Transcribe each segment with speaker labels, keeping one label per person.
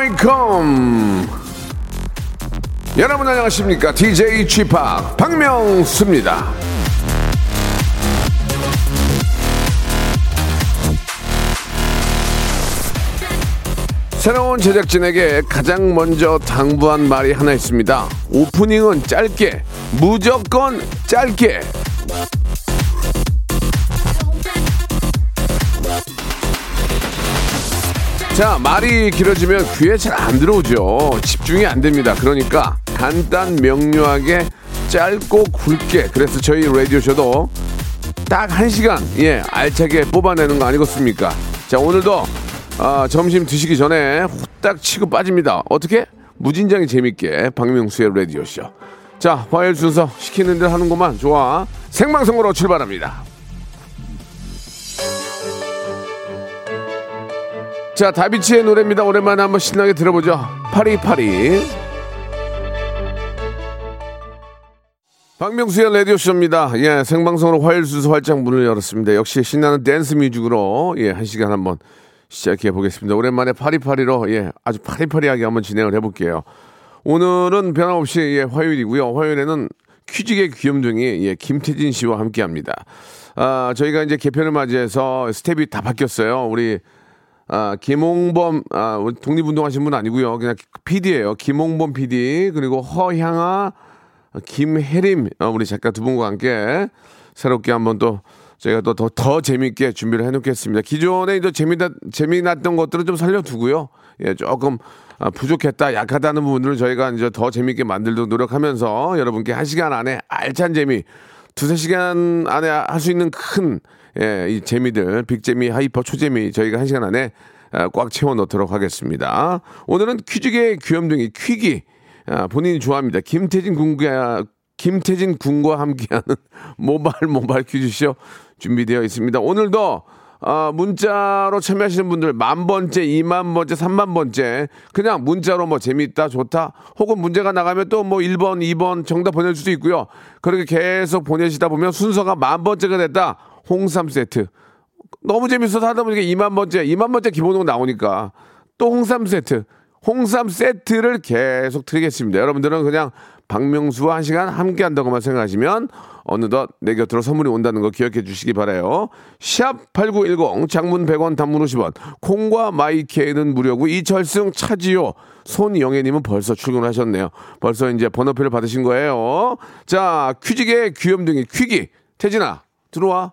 Speaker 1: welcome. 여러분 안녕하십니까? DJ Chip 박명수입니다. 새로운 제작진에게 가장 먼저 당부한 말이 하나 있습니다. 오프닝은 짧게, 무조건 짧게. 자, 말이 길어지면 귀에 잘 안 들어오죠. 집중이 안 됩니다. 그러니까 간단 명료하게 짧고 굵게. 그래서 저희 라디오쇼도 딱 한 시간, 예, 알차게 뽑아내는 거 아니겠습니까? 자, 오늘도 아, 점심 드시기 전에 후딱 치고 빠집니다. 어떻게? 무진장이 재밌게 박명수의 라디오쇼. 자, 화요일 순서 시키는 대로 하는구만. 좋아. 생방송으로 출발합니다. 자, 다비치의 노래입니다. 오랜만에 한번 신나게 들어보죠. 파리파리. 박명수의 라디오쇼입니다. 예, 생방송으로 화요일 순서 활짝 문을 열었습니다. 역시 신나는 댄스 뮤직으로, 예, 한 시간 한번 시작해 보겠습니다. 오랜만에 파리파리로 예 아주 파리파리하게 한번 진행을 해볼게요. 오늘은 변함없이 예 화요일이고요. 화요일에는 퀴즈계 귀염둥이 예 김태진 씨와 함께합니다. 아 저희가 이제 개편을 맞이해서 스텝이 다 바뀌었어요. 우리 아 김홍범 아 독립운동 하신 분 아니고요. 그냥 PD예요. 김홍범 PD 그리고 허향아 김혜림 어, 우리 작가 두 분과 함께 새롭게 한번 또 저희가 또 더 더 재밌게 준비를 해놓겠습니다. 기존에 이제 재미나 재미났던 것들은 좀 살려두고요. 예, 조금 아, 부족했다, 약하다는 부분들을 저희가 이제 더 재밌게 만들도록 노력하면서 여러분께 한 시간 안에 알찬 재미, 두세 시간 안에 할 수 있는 큰, 예, 이 재미들, big재미, hyper, 초재미 저희가 한 시간 안에 아, 꽉 채워 넣도록 하겠습니다. 오늘은 퀴즈계 귀염둥이 퀴귀, 아, 본인이 좋아합니다. 김태진 군과, 김태진 군과 함께하는 모바일 모바일 퀴즈쇼 준비되어 있습니다. 오늘도 아, 문자로 참여하시는 분들 만 번째, 이만 번째, 삼만 번째 그냥 문자로 뭐 재미있다, 좋다 혹은 문제가 나가면 또뭐 1번, 2번 정답 보낼 수도 있고요. 그렇게 계속 보내시다 보면 순서가 만 번째가 됐다. 홍삼 세트. 너무 재밌어서 하다 보니까 2만 번째, 2만 번째 기본으로 나오니까 또 홍삼 세트. 홍삼 세트를 계속 드리겠습니다. 여러분들은 그냥 박명수와 한 시간 함께 한다고만 생각하시면 어느덧 내 곁으로 선물이 온다는 거 기억해 주시기 바라요. 샵 8910 장문 100원 단문 50원 콩과 마이케이는 무료고 이철승 차지요 손영애님은 벌써 출근하셨네요. 벌써 이제 번호표를 받으신 거예요. 자 퀴즈계 귀염둥이 퀴기 태진아 들어와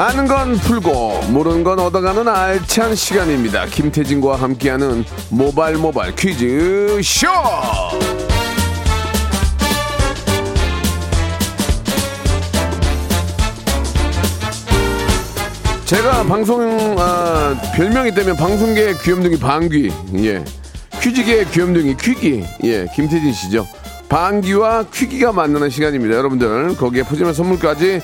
Speaker 1: 아는 건 풀고 모르는 건 얻어가는 알찬 시간입니다. 김태진과 함께하는 모발 모발 퀴즈 쇼. 제가 방송 아, 별명이 되면 방송계 귀염둥이 방귀 예 퀴즈계 귀염둥이 퀴기 예 김태진 씨죠 방귀와 퀴기가 만나는 시간입니다 여러분들 거기에 푸짐한 선물까지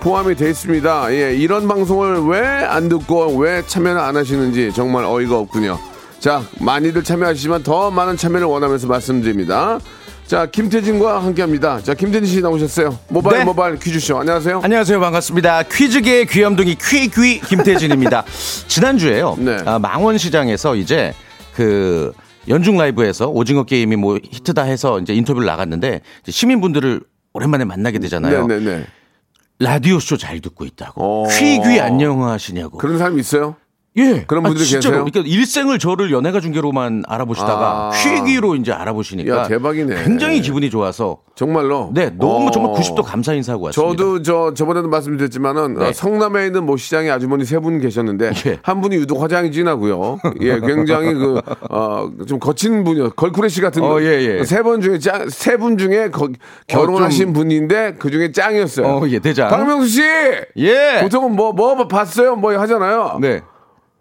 Speaker 1: 포함이 돼 있습니다 예 이런 방송을 왜 안 듣고 왜 참여를 안 하시는지 정말 어이가 없군요 자 많이들 참여하시지만 더 많은 참여를 원하면서 말씀드립니다 자 김태진과 함께 합니다 자 김태진 씨 나오셨어요 모바일
Speaker 2: 네.
Speaker 1: 모바일 퀴즈쇼 안녕하세요
Speaker 2: 안녕하세요. 반갑습니다. 퀴즈계의 귀염둥이 퀴귀 김태진입니다. 지난주에요.
Speaker 1: 네.
Speaker 2: 아, 망원시장에서 이제 그 연중 라이브에서 오징어 게임이 뭐 히트다 해서 이제 인터뷰를 나갔는데 이제 시민분들을 오랜만에 만나게 되잖아요.
Speaker 1: 네 네 네
Speaker 2: 라디오 쇼 잘 듣고 있다고.
Speaker 1: 어.
Speaker 2: 퀴귀 안녕하시냐고.
Speaker 1: 그런 사람이 있어요?
Speaker 2: 예.
Speaker 1: 그런 분들이
Speaker 2: 진짜로.
Speaker 1: 계세요?
Speaker 2: 그러니까 일생을 저를 연예가 중계로만 알아보시다가
Speaker 1: 아.
Speaker 2: 퀴기로 이제 알아보시니까
Speaker 1: 야, 대박이네.
Speaker 2: 굉장히 기분이 좋아서
Speaker 1: 정말로.
Speaker 2: 네, 너무
Speaker 1: 어.
Speaker 2: 정말 90도 감사 인사하고 왔습니다.
Speaker 1: 저도 저 저번에도 말씀드렸지만은
Speaker 2: 네.
Speaker 1: 어, 성남에 있는 모 시장에 아주머니 세 분 계셨는데
Speaker 2: 예.
Speaker 1: 한 분이 유독 화장이 진하고요. 예, 굉장히 그 어 좀 거친 분이요. 걸크레시 같은
Speaker 2: 어, 예, 예.
Speaker 1: 세번 중에 세 분 중에 거- 결혼하신 분인데 그 중에 짱이었어요.
Speaker 2: 어, 예, 대장.
Speaker 1: 박명수 씨.
Speaker 2: 예.
Speaker 1: 보통은 뭐뭐 봤어요? 뭐 하잖아요.
Speaker 2: 네.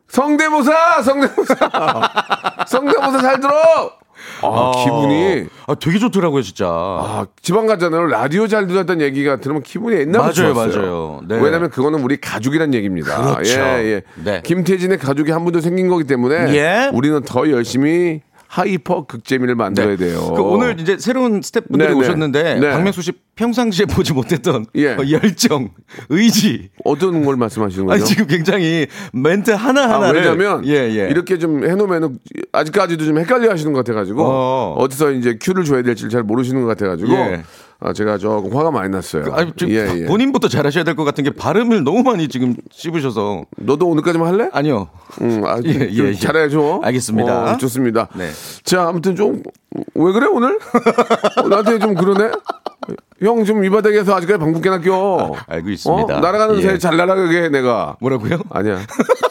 Speaker 1: 성대모사, 성대모사. 성대모사 잘 들어. 아, 기분이
Speaker 2: 아, 되게 좋더라고요, 진짜.
Speaker 1: 아, 지방 가잖아요. 라디오 잘 들었다는 얘기가 들으면 기분이 옛날부터
Speaker 2: 맞아요,
Speaker 1: 좋았어요.
Speaker 2: 맞아요. 네.
Speaker 1: 왜냐면 그거는 우리 가족이란 얘기입니다.
Speaker 2: 그렇죠.
Speaker 1: 예, 예.
Speaker 2: 네.
Speaker 1: 김태진의 가족이 한 분도 생긴 거기 때문에
Speaker 2: 예.
Speaker 1: 우리는 더 열심히 hyper 극재미를 만들어야 돼요.
Speaker 2: 그 오늘 이제 새로운 스태프분들이
Speaker 1: 네, 네.
Speaker 2: 오셨는데
Speaker 1: 네.
Speaker 2: 박명수 씨 평상시에 보지 못했던
Speaker 1: 예.
Speaker 2: 어, 열정, 의지.
Speaker 1: 어떤 걸 말씀하시는
Speaker 2: 아니
Speaker 1: 거죠?
Speaker 2: 지금 굉장히 멘트 하나
Speaker 1: 아,
Speaker 2: 하나를
Speaker 1: 왜냐면
Speaker 2: 예, 예.
Speaker 1: 이렇게 좀 해놓으면은 아직까지도 좀 헷갈려 하시는 것 같아가지고
Speaker 2: 어.
Speaker 1: 어. 디서 이제 큐를 줘야 될지를 잘 모르시는 것 같아가지고
Speaker 2: 예.
Speaker 1: 아, 제가 조금 화가 많이 났어요.
Speaker 2: 아니, 지금
Speaker 1: 예, 예.
Speaker 2: 본인부터 잘하셔야 될 것 같은 게 발음을 너무 많이 지금 씹으셔서
Speaker 1: 너도 오늘까지만 할래?
Speaker 2: 아니요.
Speaker 1: 응, 아,
Speaker 2: 예,
Speaker 1: 좀
Speaker 2: 예, 예.
Speaker 1: 잘해줘.
Speaker 2: 알겠습니다.
Speaker 1: 어, 좋습니다.
Speaker 2: 네.
Speaker 1: 자, 아무튼 좀, 왜 그래, 오늘? 어, 나한테 좀 그러네? 형, 좀 이 바닥에서 아직까지 방귀 깨나 껴.
Speaker 2: 알고 있습니다.
Speaker 1: 어? 날아가는
Speaker 2: 예.
Speaker 1: 새잘 날아가게 해, 내가.
Speaker 2: 뭐라고요?
Speaker 1: 아니야.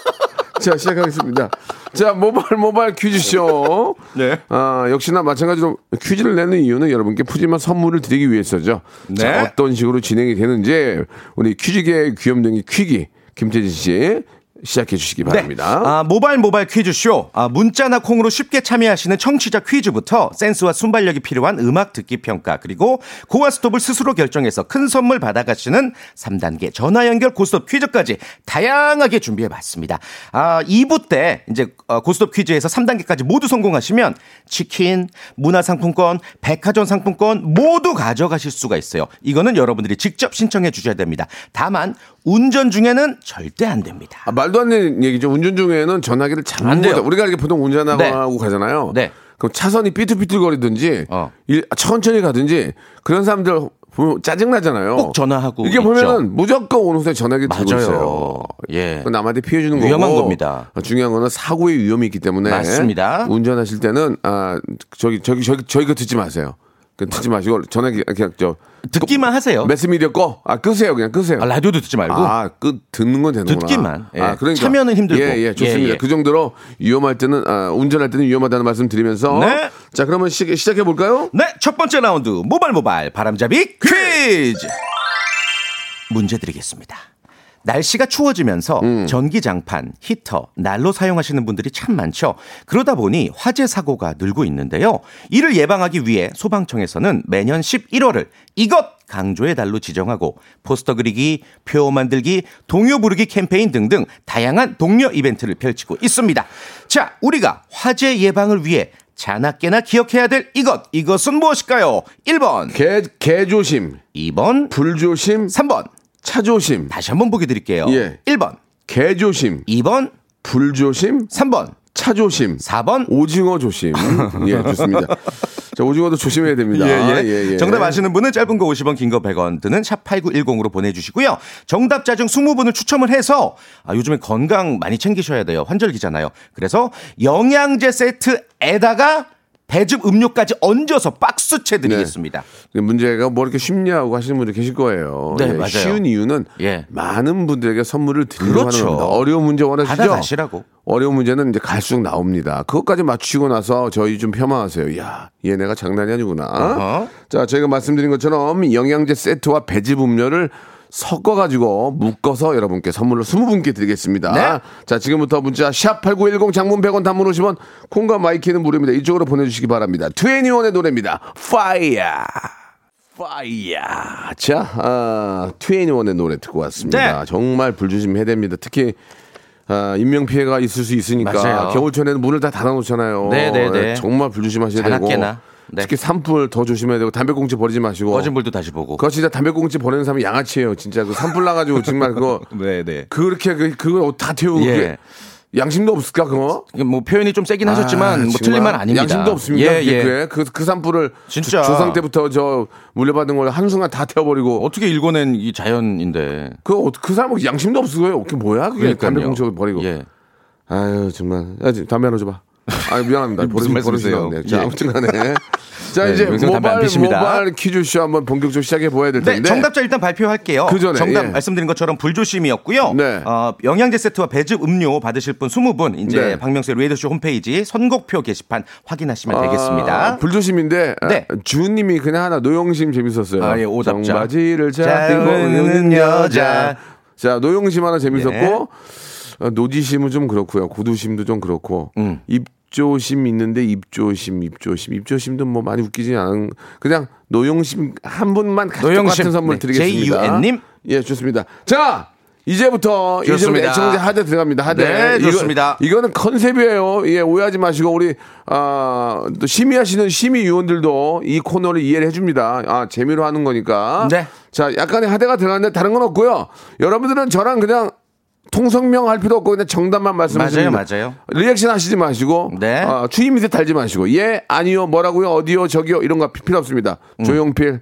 Speaker 1: 자, 시작하겠습니다. 자, 모바일, 모바일 퀴즈쇼.
Speaker 2: 네.
Speaker 1: 아, 역시나 마찬가지로 퀴즈를 내는 이유는 여러분께 푸짐한 선물을 드리기 위해서죠. 자,
Speaker 2: 네.
Speaker 1: 어떤 식으로 진행이 되는지 우리 퀴즈계의 귀염둥이 퀴기 김태진 씨 시작해 주시기 바랍니다.
Speaker 2: 아, 모바일 모바일 퀴즈쇼. 아, 문자나 콩으로 쉽게 참여하시는 청취자 퀴즈부터 센스와 순발력이 필요한 음악 듣기 평가, 그리고 고와 스톱을 스스로 결정해서 큰 선물 받아가시는 3단계 전화 연결 고스톱 퀴즈까지 다양하게 준비해 봤습니다. 아, 2부 때 이제 어, 고스톱 퀴즈에서 3단계까지 모두 성공하시면 치킨, 문화 상품권, 백화점 상품권 모두 가져가실 수가 있어요. 이거는 여러분들이 직접 신청해 주셔야 됩니다. 다만 운전 중에는 절대 안 됩니다.
Speaker 1: 아, 말도 안 되는 얘기죠. 운전 중에는 전화기를 잘못
Speaker 2: 안 돼요.
Speaker 1: 우리가 이렇게 보통 운전하고
Speaker 2: 네.
Speaker 1: 가잖아요.
Speaker 2: 네.
Speaker 1: 그럼 차선이 삐뚤삐뚤거리든지
Speaker 2: 어.
Speaker 1: 일- 천천히 가든지 그런 사람들 보면 짜증 나잖아요.
Speaker 2: 꼭 전화하고
Speaker 1: 이게. 보면은 무조건 순간 전화기 들고
Speaker 2: 맞아요.
Speaker 1: 있어요.
Speaker 2: 예.
Speaker 1: 남한테 피해 주는 거고
Speaker 2: 위험한 겁니다.
Speaker 1: 어, 중요한 거는 사고의 위험이 있기 때문에
Speaker 2: 맞습니다.
Speaker 1: 운전하실 때는 아 저기 저기 저기 거 듣지 마세요. 그 듣지 마시고 전화기 그냥 저
Speaker 2: 듣기만 하세요.
Speaker 1: 매스미디어 꺼. 아 끄세요. 그냥 끄세요.
Speaker 2: 아, 라디오도 듣지 말고.
Speaker 1: 아, 그 듣는 건 되는구나.
Speaker 2: 듣기만. 예.
Speaker 1: 아, 그러니까
Speaker 2: 참여는 힘들고.
Speaker 1: 예, 예, 좋습니다.
Speaker 2: 예, 예.
Speaker 1: 그 정도로 위험할 때는 아, 운전할 때는 위험하다는 말씀 드리면서
Speaker 2: 네.
Speaker 1: 자, 그러면 시, 시작해 볼까요?
Speaker 2: 네, 첫 번째 라운드 모발 모발 바람잡이 퀴즈. 문제 드리겠습니다. 날씨가 추워지면서
Speaker 1: 음.
Speaker 2: 전기 장판, 히터, 난로 사용하시는 분들이 참 많죠. 그러다 보니 화재 사고가 늘고 있는데요. 이를 예방하기 위해 소방청에서는 매년 11월을 이것 강조의 달로 지정하고 포스터 그리기, 표 만들기, 동요 부르기 캠페인 등등 다양한 동료 이벤트를 펼치고 있습니다. 자, 우리가 화재 예방을 위해 자나깨나 기억해야 될 이것. 이것은 무엇일까요? 1번,
Speaker 1: 개, 개조심,
Speaker 2: 2번,
Speaker 1: 불조심,
Speaker 2: 3번.
Speaker 1: 차조심,
Speaker 2: 다시 한번 보기 드릴게요.
Speaker 1: 예.
Speaker 2: 1번,
Speaker 1: 개조심,
Speaker 2: 2번,
Speaker 1: 불조심,
Speaker 2: 3번,
Speaker 1: 차조심,
Speaker 2: 4번.
Speaker 1: 오징어 조심. 예, 좋습니다. 자, 오징어도 조심해야 됩니다.
Speaker 2: 예, 예.
Speaker 1: 예, 예.
Speaker 2: 정답 아시는 분은 짧은 거 50원, 긴 거 100원 드는 샵8910으로 보내주시고요. 정답자 중 20분을 추첨을 해서 아, 요즘에 건강 많이 챙기셔야 돼요. 환절기잖아요. 그래서 영양제 세트에다가 배즙 음료까지 얹어서 박스채 드리겠습니다.
Speaker 1: 그 문제가 뭐 이렇게 쉽냐고 하시는 분들 계실 거예요.
Speaker 2: 네,
Speaker 1: 예,
Speaker 2: 맞아요.
Speaker 1: 쉬운 이유는
Speaker 2: 예.
Speaker 1: 많은 분들에게 선물을 드리려고
Speaker 2: 그렇죠.
Speaker 1: 하는 겁니다. 어려운 문제 원하시죠?
Speaker 2: 받아가시라고.
Speaker 1: 어려운 문제는 이제 갈수록 나옵니다. 그것까지 맞추고 나서 저희 좀 폄하하세요. 야, 얘네가 장난이 아니구나.
Speaker 2: 어허.
Speaker 1: 자, 저희가 말씀드린 것처럼 영양제 세트와 배즙 음료를 섞어가지고 묶어서 여러분께 선물로 20분께 드리겠습니다.
Speaker 2: 네.
Speaker 1: 자, 지금부터 문자 샵8910 장문 100원 단문 50원 콩과 마이케이는 무료입니다. 이쪽으로 보내주시기 바랍니다. 2NE1의 노래입니다. Fire. 파이야. 자, 아, 트웬티원의 노래 듣고 왔습니다.
Speaker 2: 네.
Speaker 1: 정말 불조심 해야 됩니다. 특히 아, 인명 피해가 있을 수 있으니까
Speaker 2: 맞아요.
Speaker 1: 겨울철에는 문을 다 닫아놓잖아요.
Speaker 2: 네, 네, 네.
Speaker 1: 정말 불조심하셔야 되고.
Speaker 2: 네.
Speaker 1: 특히 산불 더 조심해야 되고 담배꽁초 버리지 마시고.
Speaker 2: 꺼진 불도 다시 보고.
Speaker 1: 그거 진짜 담배꽁초 버리는 사람이 양아치예요. 진짜 그 산불 나가지고 정말 그거
Speaker 2: 네, 네.
Speaker 1: 그렇게 그 그걸 다 태우고
Speaker 2: 예.
Speaker 1: 양심도 없을까 그거?
Speaker 2: 뭐 표현이 좀 세긴 하셨지만
Speaker 1: 아,
Speaker 2: 뭐
Speaker 1: 정말
Speaker 2: 틀린 말 아닙니다.
Speaker 1: 양심도 없습니다.
Speaker 2: 예, 예.
Speaker 1: 그게 그, 그 산불을
Speaker 2: 진짜.
Speaker 1: 조, 상 때부터 저 물려받은 걸 한순간 다 태워버리고
Speaker 2: 어떻게 읽어낸 이 자연인데.
Speaker 1: 그, 어- 그 사람은 양심도 없을 거예요. 그게 뭐야? 그게. 담배꽁초 버리고.
Speaker 2: 예.
Speaker 1: 아유 정말. 야, 지금 담배 하나 줘봐. 아 미안합니다.
Speaker 2: 무슨 말씀이세요?
Speaker 1: 나왔네요. 자
Speaker 2: 예.
Speaker 1: 아무튼간에 자
Speaker 2: 네,
Speaker 1: 이제
Speaker 2: 피십니다.
Speaker 1: 모바일 퀴즈쇼 한번 본격적으로 시작해 보아야 될
Speaker 2: 네,
Speaker 1: 텐데.
Speaker 2: 정답자 일단 발표할게요.
Speaker 1: 그 전에,
Speaker 2: 정답
Speaker 1: 예.
Speaker 2: 말씀드린 것처럼 불조심이었고요.
Speaker 1: 네.
Speaker 2: 어, 영양제 세트와 배즙 음료 받으실 분 20분 이제
Speaker 1: 네.
Speaker 2: 박명수의 레이더쇼 홈페이지 선곡표 게시판 확인하시면 되겠습니다.
Speaker 1: 아, 불조심인데
Speaker 2: 네.
Speaker 1: 아, 주님이 그냥 하나 노용심 재밌었어요.
Speaker 2: 아, 예, 오답자.
Speaker 1: 정바지를 잘
Speaker 2: 입는 여자.
Speaker 1: 자 노용심 하나 재밌었고
Speaker 2: 네.
Speaker 1: 어, 노지심은 좀 그렇고요. 구두심도 좀 그렇고
Speaker 2: 음.
Speaker 1: 입 조심 있는데 입조심, 입조심, 입조심도 뭐 많이 웃기지 않은 그냥 노용심 한 분만 같은
Speaker 2: 노용심.
Speaker 1: 선물
Speaker 2: 네,
Speaker 1: 드리겠습니다.
Speaker 2: JUN 님.
Speaker 1: 예, 좋습니다. 자. 이제부터 이제부터. 애청자 하대 들어갑니다. 하대.
Speaker 2: 네,
Speaker 1: 이거-
Speaker 2: 좋습니다.
Speaker 1: 이거 는 컨셉이에요. 예, 오해하지 마시고 우리 아, 또 심의하시는 심의 위원들도 이 코너를 이해를 해줍니다. 아, 재미로 하는 거니까.
Speaker 2: 네.
Speaker 1: 자, 약간의 하대가 들어갔는데 다른 건 없고요. 여러분들은 저랑 그냥 통성명 할 필요 없고 그냥 정답만 말씀하시면
Speaker 2: 맞아요. 맞아요.
Speaker 1: 리액션 하시지 마시고
Speaker 2: 네.
Speaker 1: 아, 추위 밑에 달지 마시고 예, 아니요, 뭐라고요, 어디요, 저기요 이런 거 필요 없습니다.
Speaker 2: 음.
Speaker 1: 조용필,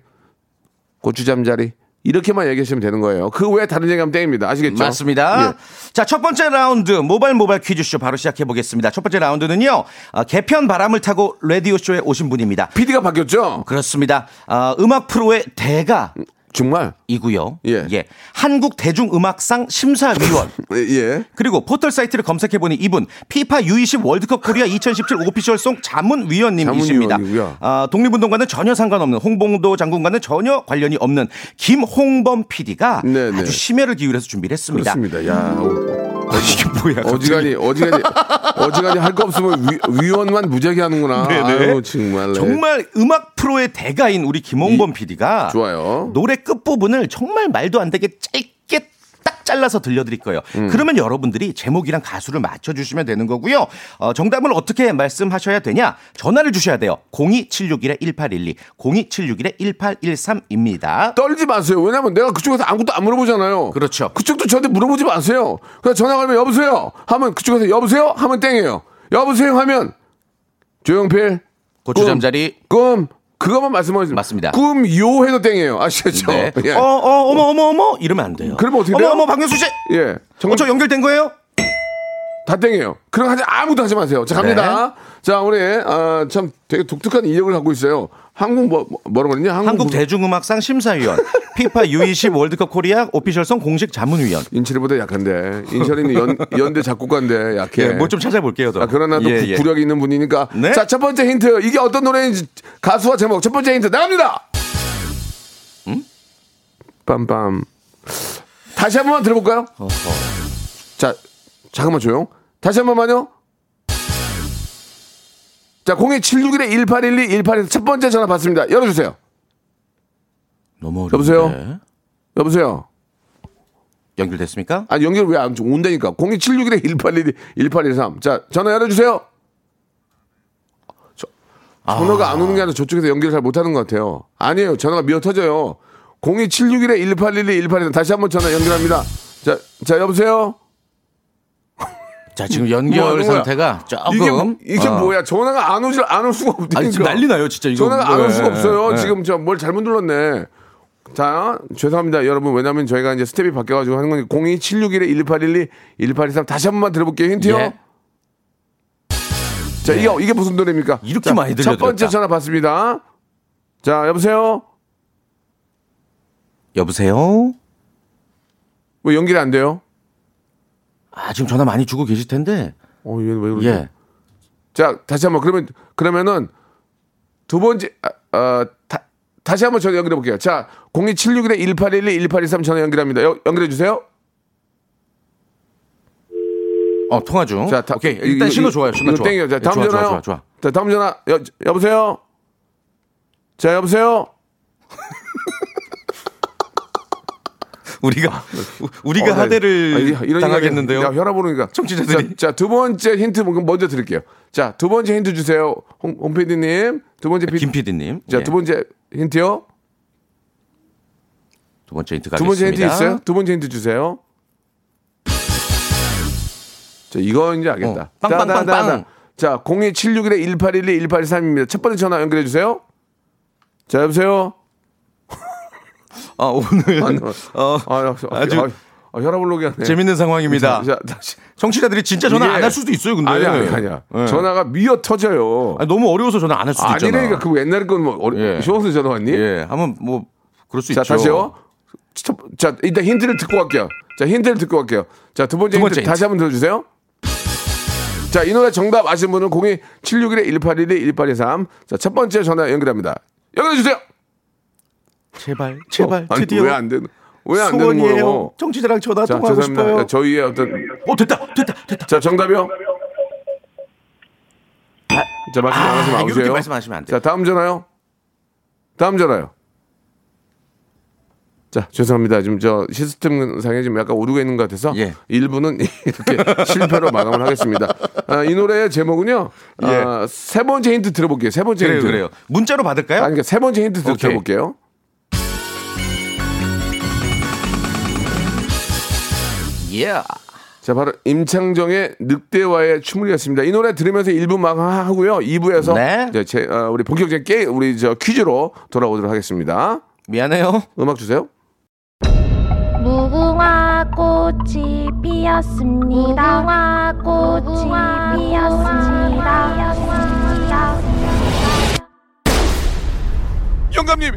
Speaker 1: 고추잠자리 이렇게만 얘기하시면 되는 거예요. 그 외에 다른 얘기하면 땡입니다. 아시겠죠?
Speaker 2: 맞습니다.
Speaker 1: 예.
Speaker 2: 자, 첫 번째 라운드 모바일 모바일 퀴즈쇼 바로 시작해 보겠습니다. 첫 번째 라운드는요. 어, 개편 바람을 타고 라디오 쇼에 오신 분입니다.
Speaker 1: PD가 바뀌었죠?
Speaker 2: 그렇습니다. 어, 음악 프로의 대가
Speaker 1: 정말?
Speaker 2: 이고요.
Speaker 1: 예.
Speaker 2: 한국 대중음악상 심사위원.
Speaker 1: 예, 예.
Speaker 2: 그리고 포털 사이트를 검색해 보니 이분 피파 U20 월드컵 코리아 2017 official song 자문위원님이십니다. 아, 독립운동과는 전혀 상관없는 홍범도 장군과는 전혀 관련이 없는 김홍범 PD가
Speaker 1: 네네.
Speaker 2: 아주 심혈을 기울여서 준비를 했습니다.
Speaker 1: 그렇습니다. 야, 어,
Speaker 2: 이게 뭐야?
Speaker 1: 어지간히 어지간히 어지간히 할 거 없으면 위, 원만 무지하게 하는구나.
Speaker 2: 네네.
Speaker 1: 아유 정말. 네.
Speaker 2: 정말 음악 프로의 대가인 우리 김홍범 PD가
Speaker 1: 좋아요.
Speaker 2: 노래 끝부분을 정말 말도 안 되게 짧게 딱 잘라서 들려드릴 거예요.
Speaker 1: 음.
Speaker 2: 그러면 여러분들이 제목이랑 가수를 맞춰주시면 되는 거고요. 어, 정답을 어떻게 말씀하셔야 되냐? 전화를 주셔야 돼요. 02761-1812, 02761-1813입니다.
Speaker 1: 떨지 마세요. 왜냐면 내가 그쪽에서 아무것도 안 물어보잖아요.
Speaker 2: 그렇죠.
Speaker 1: 그쪽도 저한테 물어보지 마세요. 그냥 전화 걸면 여보세요. 하면 그쪽에서 여보세요 하면 땡이에요. 여보세요 하면 조용필
Speaker 2: 고추 잠자리.
Speaker 1: 꿈 그것만 말씀하세요.
Speaker 2: 맞습니다.
Speaker 1: 꿈요 해도 땡이에요. 아시겠죠?
Speaker 2: 네.
Speaker 1: 예.
Speaker 2: 어, 어, 어머, 어머, 어머. 이러면 안 돼요.
Speaker 1: 그러면 어떻게
Speaker 2: 어머,
Speaker 1: 돼요?
Speaker 2: 어머, 박명수 씨.
Speaker 1: 예.
Speaker 2: 어,
Speaker 1: 정말
Speaker 2: 저 연결된 거예요?
Speaker 1: 다 땡이에요. 그럼 하지 아무도 하지 마세요. 자 갑니다.
Speaker 2: 네.
Speaker 1: 자 우리 아, 참 되게 독특한 이력을 갖고 있어요. 한국 뭐 뭐라고 그랬냐? 한국,
Speaker 2: 한국
Speaker 1: 무슨-
Speaker 2: 대중음악상 심사위원, 피파 U20 월드컵 코리아 official song 공식 자문위원.
Speaker 1: 인철이보다 약한데 인철이는 연, 연대 작곡가인데 약해.
Speaker 2: 예, 뭐좀 찾아볼게요. 더.
Speaker 1: 아, 그러나 또
Speaker 2: 예,
Speaker 1: 구-
Speaker 2: 예.
Speaker 1: 구력이 있는 분이니까.
Speaker 2: 네.
Speaker 1: 자, 첫 번째 힌트. 이게 어떤 노래인지 가수와 제목. 첫 번째 힌트 나갑니다.
Speaker 2: 음?
Speaker 1: 빰빰. 다시 한 번만 들어볼까요? 자, 잠깐만 조용. 다시 한 번만요. 자, 02761에 1812, 1812. 첫 번째 전화 받습니다. 열어주세요.
Speaker 2: 너무 어려운데.
Speaker 1: 여보세요? 여보세요?
Speaker 2: 연결됐습니까?
Speaker 1: 아니, 연결 왜안 온다니까. 02761에 1812, 1813. 자, 전화 열어주세요. 저- 전화가 안 오는 게 아니라 저쪽에서 연결 잘 못하는 것 같아요. 아니에요. 전화가 미어 터져요. 02761에 1812, 1813. 다시 한번 전화 연결합니다. 자, 자, 여보세요?
Speaker 2: 자, 지금
Speaker 1: 뭐
Speaker 2: 연결
Speaker 1: 거야?
Speaker 2: 상태가 조금
Speaker 1: 이게, 뭐- 이게
Speaker 2: 어.
Speaker 1: 뭐야? 전화가 안 오질, 안올 수가.
Speaker 2: 아니, 지금 난리 나요, 진짜 이거.
Speaker 1: 전화가 안 올 수가
Speaker 2: 예,
Speaker 1: 없어요.
Speaker 2: 예.
Speaker 1: 지금 저 뭘 잘못 눌렀네. 자, 죄송합니다. 여러분. 왜냐면 저희가 이제 스텝이 바뀌어가지고 하는 거니 02761에 1812, 1823. 다시 한 번만 들어볼게요. 힌트요.
Speaker 2: 예.
Speaker 1: 자, 이게, 이게 무슨 노래입니까?
Speaker 2: 이렇게
Speaker 1: 자,
Speaker 2: 많이
Speaker 1: 첫
Speaker 2: 들려드렸다.
Speaker 1: 번째 전화 받습니다. 자, 여보세요?
Speaker 2: 여보세요?
Speaker 1: 왜 연결이 안 돼요?
Speaker 2: 아, 지금 전화 많이 주고 계실 텐데.
Speaker 1: 어, 얘왜 그러지?
Speaker 2: 예.
Speaker 1: 자, 다시 한번 그러면 그러면은 두 번째 아, 어, 다, 다시 한번 전화 연결해 볼게요. 자, 02761에 1812, 1823 전화 연결합니다. 여- 연결해 주세요.
Speaker 2: 어, 통화 중.
Speaker 1: 자, 다,
Speaker 2: 오케이. 일단
Speaker 1: 이거-
Speaker 2: 신호 좋아요. 신호 좋아.
Speaker 1: 땡겨요. 자,
Speaker 2: 예,
Speaker 1: 다음
Speaker 2: 좋아,
Speaker 1: 전화요.
Speaker 2: 좋아, 좋아, 좋아.
Speaker 1: 자, 다음 전화. 여, 여보세요? 자, 여보세요?
Speaker 2: 우리가 우- 우리가
Speaker 1: 어, 나-
Speaker 2: 하대를
Speaker 1: 아, 이런
Speaker 2: 당하겠는데요.
Speaker 1: 야, 혈압 오르니까.
Speaker 2: 청취자들이.
Speaker 1: 자, 자, 두 번째 힌트 뭐- 먼저 드릴게요. 자, 두 번째 힌트 주세요. 홍, 홍 PD님. 두 번째 피,
Speaker 2: 김 PD님.
Speaker 1: 자,
Speaker 2: 예.
Speaker 1: 두 번째 힌트요.
Speaker 2: 두 번째 힌트
Speaker 1: 두
Speaker 2: 가겠습니다.
Speaker 1: 번째 힌트 있어요? 두 번째 힌트 주세요. 자, 이거 이제 알겠다.
Speaker 2: 어, 빵빵빵빵.
Speaker 1: 자, 02761에 1812, 1823입니다. 첫 번째 전화 연결해 주세요. 자, 여보세요?
Speaker 2: 아, 오늘
Speaker 1: 아니,
Speaker 2: 어,
Speaker 1: 아, 아,
Speaker 2: 아주
Speaker 1: 아, 아, 오게 하네.
Speaker 2: 재밌는 상황입니다.
Speaker 1: 자, 다시.
Speaker 2: 청취자들이 진짜 전화 안 할 수도 있어요, 근데.
Speaker 1: 아니, 아니, 아니야.
Speaker 2: 네.
Speaker 1: 전화가 미어 터져요.
Speaker 2: 아니, 너무 어려워서 전화 안 할 수도 있잖아.
Speaker 1: 아니라니까, 그거 옛날에 건 뭐, 어려,
Speaker 2: 예.
Speaker 1: 쉬워서 전화 왔니?
Speaker 2: 예, 한번 뭐 그럴 수
Speaker 1: 자,
Speaker 2: 있죠.
Speaker 1: 다시요. 첫- 자, 일단 힌트를 듣고 갈게요. 자, 힌트를 듣고 갈게요. 자, 두 번째,
Speaker 2: 두 번째
Speaker 1: 힌트 다시 한번 들어 주세요. 자, 이 노래 정답 아시는 분은 02-761-1812-1823. 자, 첫 번째 전화 연결합니다. 연결해 주세요!
Speaker 2: 제발, 제발,
Speaker 1: 아니,
Speaker 2: 드디어
Speaker 1: 왜안 되는, 왜안 되는. 거예요?
Speaker 2: 청취자랑 전화
Speaker 1: 자,
Speaker 2: 통화하고
Speaker 1: 죄송합니다.
Speaker 2: 싶어요.
Speaker 1: 자, 저희의 어떤,
Speaker 2: 어, 됐다, 됐다, 됐다.
Speaker 1: 자, 정답이요? 자, 말씀 안 하지
Speaker 2: 아,
Speaker 1: 마세요.
Speaker 2: 이렇게 말씀하시면 안 돼요.
Speaker 1: 자, 다음 전화요. 다음 전화요. 자, 죄송합니다. 지금 저 시스템 상에 지금 약간 오류가 있는 것 같아서
Speaker 2: 예.
Speaker 1: 일부는 이렇게 실패로 마감을 하겠습니다. 아, 이 노래의 제목은요. 아, 세 번째 힌트 들어볼게요. 세 번째
Speaker 2: 예. 그래요,
Speaker 1: 힌트.
Speaker 2: 그래요. 문자로 받을까요?
Speaker 1: 아니, 그러니까 세 번째 힌트 들-
Speaker 2: 오케이.
Speaker 1: 들어볼게요.
Speaker 2: 예.
Speaker 1: 자, 바로 임창정의 늑대와의 춤을이었습니다. 이 노래 들으면서 1부 망하고요. 2부에서
Speaker 2: 네.
Speaker 1: 제, 어, 우리 본격적인 게 우리 저 퀴즈로 돌아오도록 하겠습니다.
Speaker 2: 미안해요.
Speaker 1: 음악 주세요.
Speaker 3: 무궁화 꽃이 피었습니다. 무궁화 꽃이 피었습니다.
Speaker 1: 영감님,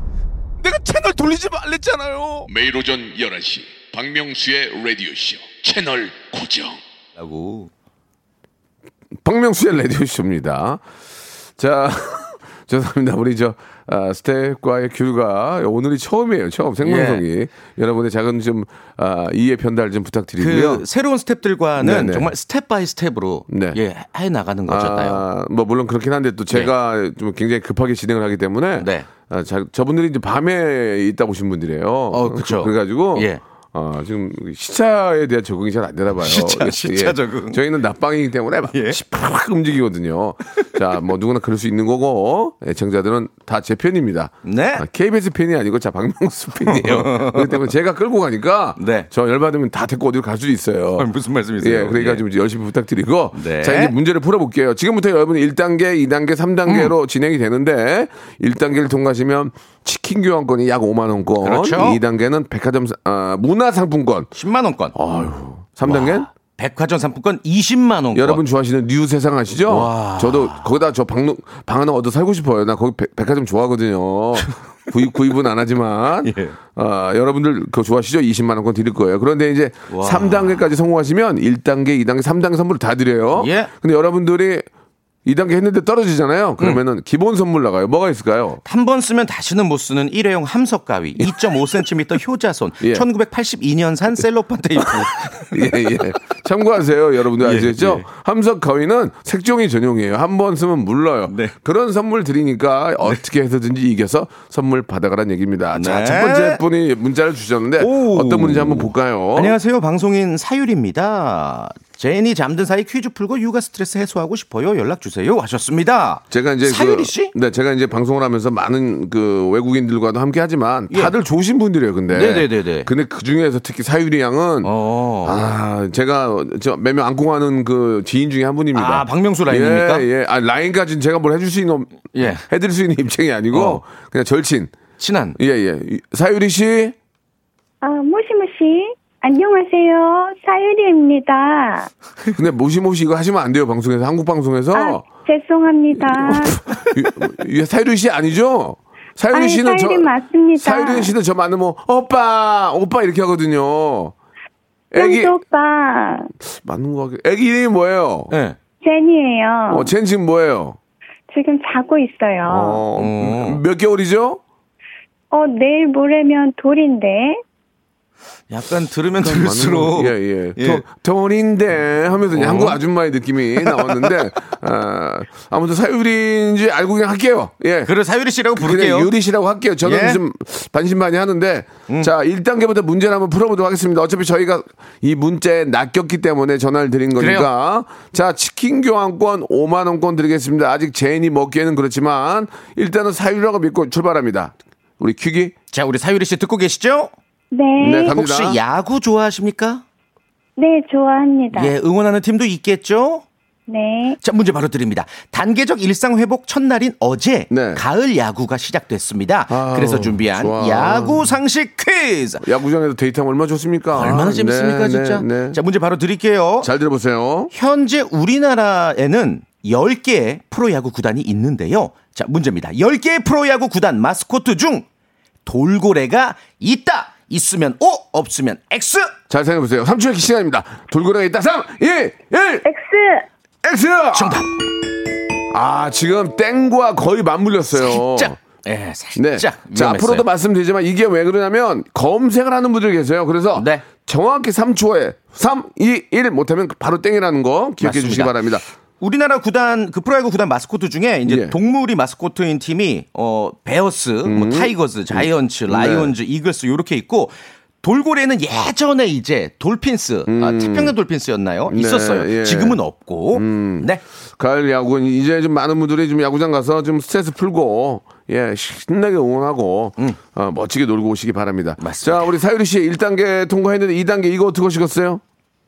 Speaker 1: 내가 채널 돌리지 말랬잖아요.
Speaker 4: 매일 오전 11시 박명수의 라디오 쇼 채널 고정
Speaker 2: 라고.
Speaker 1: 박명수의 라디오 쇼입니다. 자, 죄송합니다. 우리 저 아, 스텝과의 교류가 오늘이 처음이에요. 처음 생방송이 여러분의 작은 좀 아, 이해 편달 좀 부탁드리고요.
Speaker 2: 그 새로운 스텝들과는
Speaker 1: 네네.
Speaker 2: 정말 step by step으로
Speaker 1: 네.
Speaker 2: 예, 해 나가는 거잖아요.
Speaker 1: 아, 뭐 물론 그렇긴 한데 또 제가 좀 굉장히 급하게 진행을 하기 때문에
Speaker 2: 네.
Speaker 1: 아, 자, 저분들이 이제 밤에 있다 오신 분들이에요.
Speaker 2: 어, 그쵸.
Speaker 1: 그래가지고
Speaker 2: 예.
Speaker 1: 어, 지금 시차에 대한 적응이 잘 안 되나 봐요.
Speaker 2: 시차,
Speaker 1: 예.
Speaker 2: 시차 적응.
Speaker 1: 저희는 낮방이기 때문에 막
Speaker 2: 예.
Speaker 1: 팍팍 움직이거든요. 자, 뭐 누구나 그럴 수 있는 거고 애청자들은 다 제 편입니다.
Speaker 2: 네.
Speaker 1: 아, KBS 팬이 아니고 자 박명수 팬이에요. 그렇기 때문에 제가 끌고 가니까
Speaker 2: 네.
Speaker 1: 저 열받으면 다 데리고 어디로 갈 수도 있어요.
Speaker 2: 아, 무슨 말씀이세요?
Speaker 1: 예, 그러니까
Speaker 2: 예.
Speaker 1: 좀 열심히 부탁드리고.
Speaker 2: 네.
Speaker 1: 자, 이제 문제를 풀어볼게요. 지금부터 여러분 1단계, 2단계, 3단계로
Speaker 2: 음.
Speaker 1: 진행이 되는데, 1단계를 통과하시면 치킨 교환권이 약 5만 원권.
Speaker 2: 그렇죠.
Speaker 1: 2단계는 백화점, 사- 아, 문 화상품권.
Speaker 2: 10만 원권.
Speaker 1: 아유. 3단계는?
Speaker 2: 백화점 상품권 20만 원권.
Speaker 1: 여러분 좋아하시는 new 세상 아시죠? 저도 거기다 저 방, 방 하나 얻어 살고 싶어요. 나 거기 백, 백화점 좋아하거든요. 구입, 구입은 안 하지만.
Speaker 2: 예.
Speaker 1: 아, 여러분들 그거 좋아하시죠? 20만 원권 드릴 거예요. 그런데 이제
Speaker 2: 와.
Speaker 1: 3단계까지 성공하시면 1단계, 2단계, 3단계 선물을 다 드려요.
Speaker 2: 예.
Speaker 1: 근데 여러분들이 2단계 했는데 떨어지잖아요. 그러면은
Speaker 2: 음.
Speaker 1: 기본 선물 나가요. 뭐가 있을까요?
Speaker 2: 한 번 쓰면 다시는 못 쓰는 일회용 함석 가위, 2.5cm 효자손,
Speaker 1: 예.
Speaker 2: 1982년산 셀로판 테이프.
Speaker 1: 예, 예. 참고하세요. 여러분들
Speaker 2: 예,
Speaker 1: 아시죠?
Speaker 2: 예.
Speaker 1: 함석 가위는 색종이 전용이에요. 한 번 쓰면 물러요.
Speaker 2: 네.
Speaker 1: 그런 선물 드리니까 어떻게 해서든지 이겨서 선물 받아가라는 얘기입니다. 자,
Speaker 2: 네.
Speaker 1: 첫 번째 분이 문자를 주셨는데
Speaker 2: 오.
Speaker 1: 어떤 분인지 한번 볼까요?
Speaker 2: 안녕하세요. 방송인 사유리입니다. 젠이 잠든 사이 퀴즈 풀고 육아 스트레스 해소하고 싶어요. 연락 주세요. 하셨습니다.
Speaker 1: 제가 이제
Speaker 2: 사유리
Speaker 1: 그-
Speaker 2: 씨?
Speaker 1: 네, 제가 이제 방송을 하면서 많은 그 외국인들과도 함께 하지만
Speaker 2: 예.
Speaker 1: 다들 좋으신 분들이에요. 근데
Speaker 2: 네네네네.
Speaker 1: 근데 그 중에서 특히 사유리 양은
Speaker 2: 어.
Speaker 1: 아, 제가 몇명 안고 가는 그 지인 중에 한 분입니다.
Speaker 2: 아, 박명수 라인입니까?
Speaker 1: 예, 예. 아, 라인까지는 제가 뭘 해줄 수 있는,
Speaker 2: 예.
Speaker 1: 해드릴 수 있는 입장이 아니고,
Speaker 2: 어.
Speaker 1: 그냥 절친.
Speaker 2: 친한.
Speaker 1: 예, 예. 이- 사유리 씨?
Speaker 3: 아, 모시모시. 안녕하세요. 사유리입니다.
Speaker 1: 근데 모시모시 이거 하시면 안 돼요, 방송에서. 한국 방송에서.
Speaker 3: 아, 죄송합니다.
Speaker 1: 사유리 씨 아니죠? 사유리
Speaker 3: 아니,
Speaker 1: 씨는
Speaker 3: 사유리
Speaker 1: 저.
Speaker 3: 맞습니다.
Speaker 1: 사유리 씨는 저 만나면, 오빠! 오빠! 이렇게 하거든요. 애기,
Speaker 3: 오빠.
Speaker 1: 맞는 거 같긴 애기 이름이 뭐예요?
Speaker 2: 예.
Speaker 3: 제니예요.
Speaker 1: 어, 쟨 지금 뭐예요?
Speaker 3: 지금 자고 있어요. 어,
Speaker 1: 어, 몇 개월이죠?
Speaker 3: 내일 모레면 돌인데.
Speaker 2: 약간 들으면 들을수록
Speaker 1: 예, 예.
Speaker 2: 예.
Speaker 1: 돈- 돈인데 하면서
Speaker 2: 어?
Speaker 1: 한국 아줌마의 느낌이 나왔는데, 아, 아무튼 사유리인지 알고 그냥 할게요. 예.
Speaker 2: 그래 사유리 씨라고 부를게요.
Speaker 1: 유리 씨라고 할게요. 저는
Speaker 2: 예. 음.
Speaker 1: 좀 반신반의 하는데, 자, 1단계부터 문제를 한번 풀어 보도록 하겠습니다. 어차피 저희가 이 문자에 낚였기 때문에 전화를 드린 거니까. 자, 치킨 교환권 5만 원권 드리겠습니다. 아직 젠이 먹기에는 그렇지만, 일단은 사유리라고 믿고 출발합니다. 우리 퀴귀?
Speaker 2: 자, 우리 사유리 씨 듣고 계시죠?
Speaker 3: 네.
Speaker 1: 네,
Speaker 3: 네,
Speaker 1: 갑니다.
Speaker 2: 혹시 야구 좋아하십니까?
Speaker 3: 좋아합니다.
Speaker 2: 예, 응원하는 팀도 있겠죠?
Speaker 3: 네.
Speaker 2: 자, 문제 바로 드립니다. 단계적 일상 회복 첫날인 어제
Speaker 1: 네.
Speaker 2: 가을 야구가 시작됐습니다.
Speaker 1: 아우,
Speaker 2: 그래서 준비한
Speaker 1: 좋아.
Speaker 2: 야구 상식 퀴즈.
Speaker 1: 야구장에서 데이트하면 얼마나 좋습니까?
Speaker 2: 얼마나 재밌습니까,
Speaker 1: 네,
Speaker 2: 진짜?
Speaker 1: 네, 네.
Speaker 2: 자, 문제 바로 드릴게요.
Speaker 1: 잘 들어보세요.
Speaker 2: 현재 우리나라에는 10개의 프로야구 구단이 있는데요. 자, 문제입니다. 10개의 프로야구 구단 마스코트 중 돌고래가 있다. 있으면 O, 없으면 X.
Speaker 1: 잘 생각해보세요. 3초의 시간입니다. 돌고래가 있다. 3, 2, 1,
Speaker 3: X.
Speaker 1: X!
Speaker 2: 정답.
Speaker 1: 아, 지금 땡과 거의 맞물렸어요.
Speaker 2: 짝. 예,
Speaker 1: 네.
Speaker 2: 살짝.
Speaker 1: 자,
Speaker 2: 위험했어요.
Speaker 1: 앞으로도 말씀드리지만 이게 왜 그러냐면 검색을 하는 분들 계세요. 그래서
Speaker 2: 네.
Speaker 1: 정확히 3초에 3, 2, 1 못하면 바로 땡이라는 거 기억해
Speaker 2: 맞습니다.
Speaker 1: 주시기 바랍니다.
Speaker 2: 우리나라 구단 그 프로야구 구단 마스코트 중에 이제
Speaker 1: 예.
Speaker 2: 동물이 마스코트인 팀이 어 베어스,
Speaker 1: 음.
Speaker 2: 뭐 타이거즈, 자이언츠, 라이온즈, 이글스 요렇게 있고 돌고래는 예전에 이제 돌핀스, 아, 태평양 돌핀스였나요?
Speaker 1: 음. 네,
Speaker 2: 있었어요.
Speaker 1: 예. 음.
Speaker 2: 지금은 없고. 네.
Speaker 1: 가을 야구는 이제 좀 많은 분들이 좀 야구장 가서 좀 스트레스 풀고 예 신나게 응원하고 어, 멋지게 놀고 오시기 바랍니다.
Speaker 2: 음. 맞습니다.
Speaker 1: 자 우리 사유리 씨 1단계 통과했는데 2단계 이거 어떻게 하시겠어요?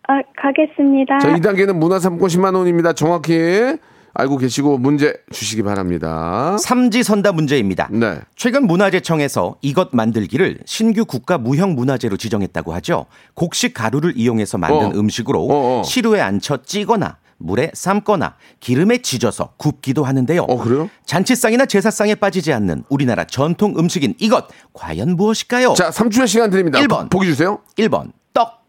Speaker 3: 아, 가겠습니다.
Speaker 1: 자 2단계는 문화상품권 10만 원입니다. 정확히 알고 계시고 문제 주시기 바랍니다.
Speaker 2: 삼지선다 문제입니다.
Speaker 1: 네.
Speaker 2: 최근 문화재청에서 이것 만들기를 신규 국가 무형 문화재로 지정했다고 하죠. 곡식 가루를 이용해서 만든
Speaker 1: 어.
Speaker 2: 음식으로
Speaker 1: 어, 어.
Speaker 2: 시루에 앉혀 찌거나 물에 삶거나 기름에 지져서 굽기도 하는데요.
Speaker 1: 어, 그래요?
Speaker 2: 잔치상이나 제사상에 빠지지 않는 우리나라 전통 음식인 이것 과연 무엇일까요?
Speaker 1: 자 3초의 시간 드립니다.
Speaker 2: 일 번.
Speaker 1: 보기 주세요.
Speaker 2: 1번 떡,